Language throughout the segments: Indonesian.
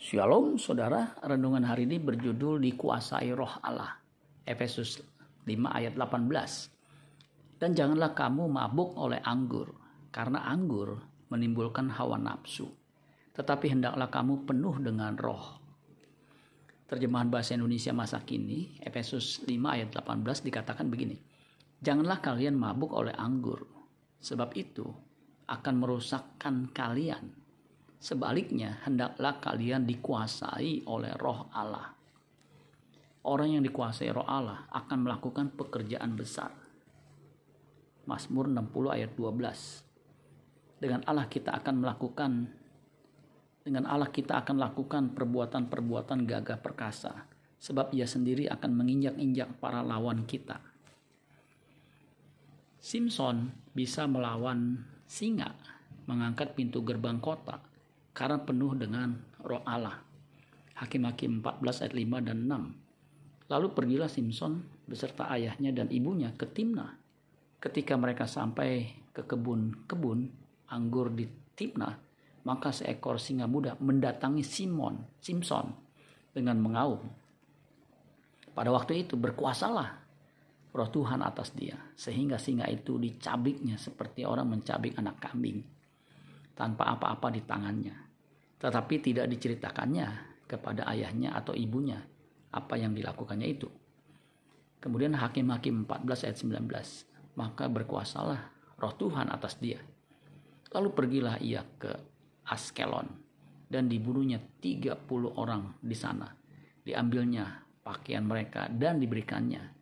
Shalom saudara, renungan hari ini berjudul dikuasai roh Allah. Efesus 5 ayat 18. Dan janganlah kamu mabuk oleh anggur, karena anggur menimbulkan hawa nafsu. Tetapi hendaklah kamu penuh dengan roh. Terjemahan bahasa Indonesia masa kini, Efesus 5 ayat 18 dikatakan begini. Janganlah kalian mabuk oleh anggur, sebab itu akan merusakkan kalian Sebaliknya, hendaklah kalian dikuasai oleh roh Allah. Orang yang dikuasai roh Allah akan melakukan pekerjaan besar. Mazmur 60 ayat 12. Dengan Allah kita akan melakukan dengan Allah kita akan lakukan perbuatan-perbuatan gagah perkasa sebab ia sendiri akan menginjak-injak para lawan kita. Simpson bisa melawan singa mengangkat pintu gerbang kota karena penuh dengan roh Allah. Hakim-hakim 14 ayat 5 dan 6. Lalu pergilah Simpson beserta ayahnya dan ibunya ke Timna. Ketika mereka sampai ke kebun-kebun anggur di Timna, maka seekor singa muda mendatangi Simon, Simpson dengan mengaum. Pada waktu itu berkuasalah roh Tuhan atas dia, sehingga singa itu dicabiknya seperti orang mencabik anak kambing tanpa apa-apa di tangannya tetapi tidak diceritakannya kepada ayahnya atau ibunya apa yang dilakukannya itu. Kemudian Hakim-Hakim 14 ayat 19, maka berkuasalah roh Tuhan atas dia. Lalu pergilah ia ke Askelon dan dibunuhnya 30 orang di sana. Diambilnya pakaian mereka dan diberikannya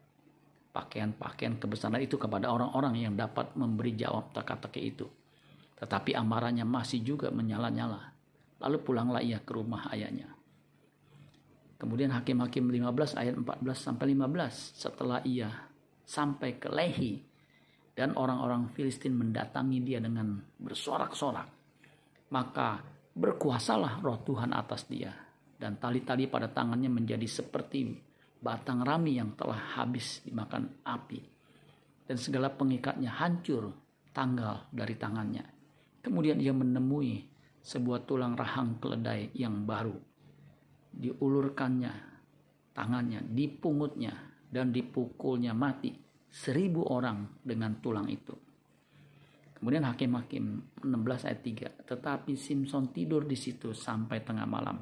pakaian-pakaian kebesaran itu kepada orang-orang yang dapat memberi jawab teka-teki itu. Tetapi amarahnya masih juga menyala-nyala Lalu pulanglah ia ke rumah ayahnya. Kemudian Hakim-Hakim 15 ayat 14 sampai 15 setelah ia sampai ke Lehi dan orang-orang Filistin mendatangi dia dengan bersorak-sorak maka berkuasalah roh Tuhan atas dia dan tali-tali pada tangannya menjadi seperti batang rami yang telah habis dimakan api dan segala pengikatnya hancur tanggal dari tangannya kemudian ia menemui sebuah tulang rahang keledai yang baru. Diulurkannya tangannya, dipungutnya, dan dipukulnya mati seribu orang dengan tulang itu. Kemudian Hakim-Hakim 16 ayat 3. Tetapi Simpson tidur di situ sampai tengah malam.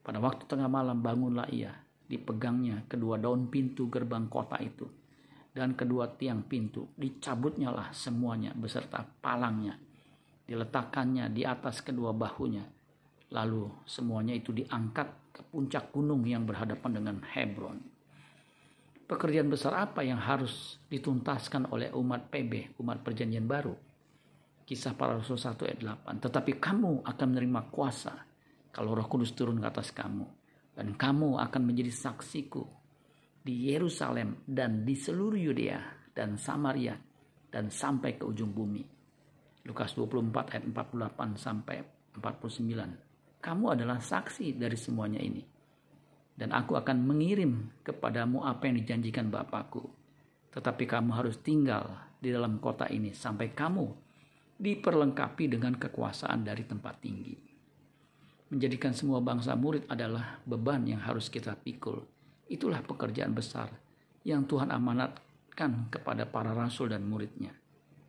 Pada waktu tengah malam bangunlah ia. Dipegangnya kedua daun pintu gerbang kota itu. Dan kedua tiang pintu. Dicabutnya lah semuanya beserta palangnya diletakkannya di atas kedua bahunya. Lalu semuanya itu diangkat ke puncak gunung yang berhadapan dengan Hebron. Pekerjaan besar apa yang harus dituntaskan oleh umat PB, umat perjanjian baru? Kisah para Rasul 1 ayat 8. Tetapi kamu akan menerima kuasa kalau roh kudus turun ke atas kamu. Dan kamu akan menjadi saksiku di Yerusalem dan di seluruh Yudea dan Samaria dan sampai ke ujung bumi. Lukas 24 ayat 48 sampai 49. Kamu adalah saksi dari semuanya ini. Dan aku akan mengirim kepadamu apa yang dijanjikan Bapakku. Tetapi kamu harus tinggal di dalam kota ini sampai kamu diperlengkapi dengan kekuasaan dari tempat tinggi. Menjadikan semua bangsa murid adalah beban yang harus kita pikul. Itulah pekerjaan besar yang Tuhan amanatkan kepada para rasul dan muridnya.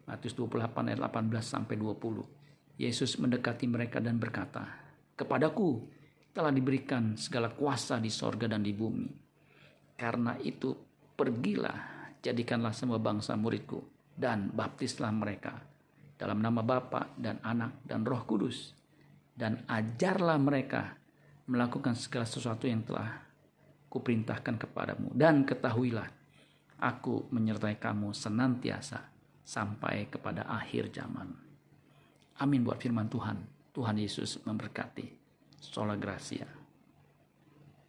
Matius 28 ayat 18 sampai 20. Yesus mendekati mereka dan berkata, "Kepadaku telah diberikan segala kuasa di sorga dan di bumi. Karena itu pergilah, jadikanlah semua bangsa muridku dan baptislah mereka dalam nama Bapa dan Anak dan Roh Kudus dan ajarlah mereka melakukan segala sesuatu yang telah kuperintahkan kepadamu dan ketahuilah aku menyertai kamu senantiasa sampai kepada akhir zaman. Amin buat firman Tuhan. Tuhan Yesus memberkati. Sola Gracia.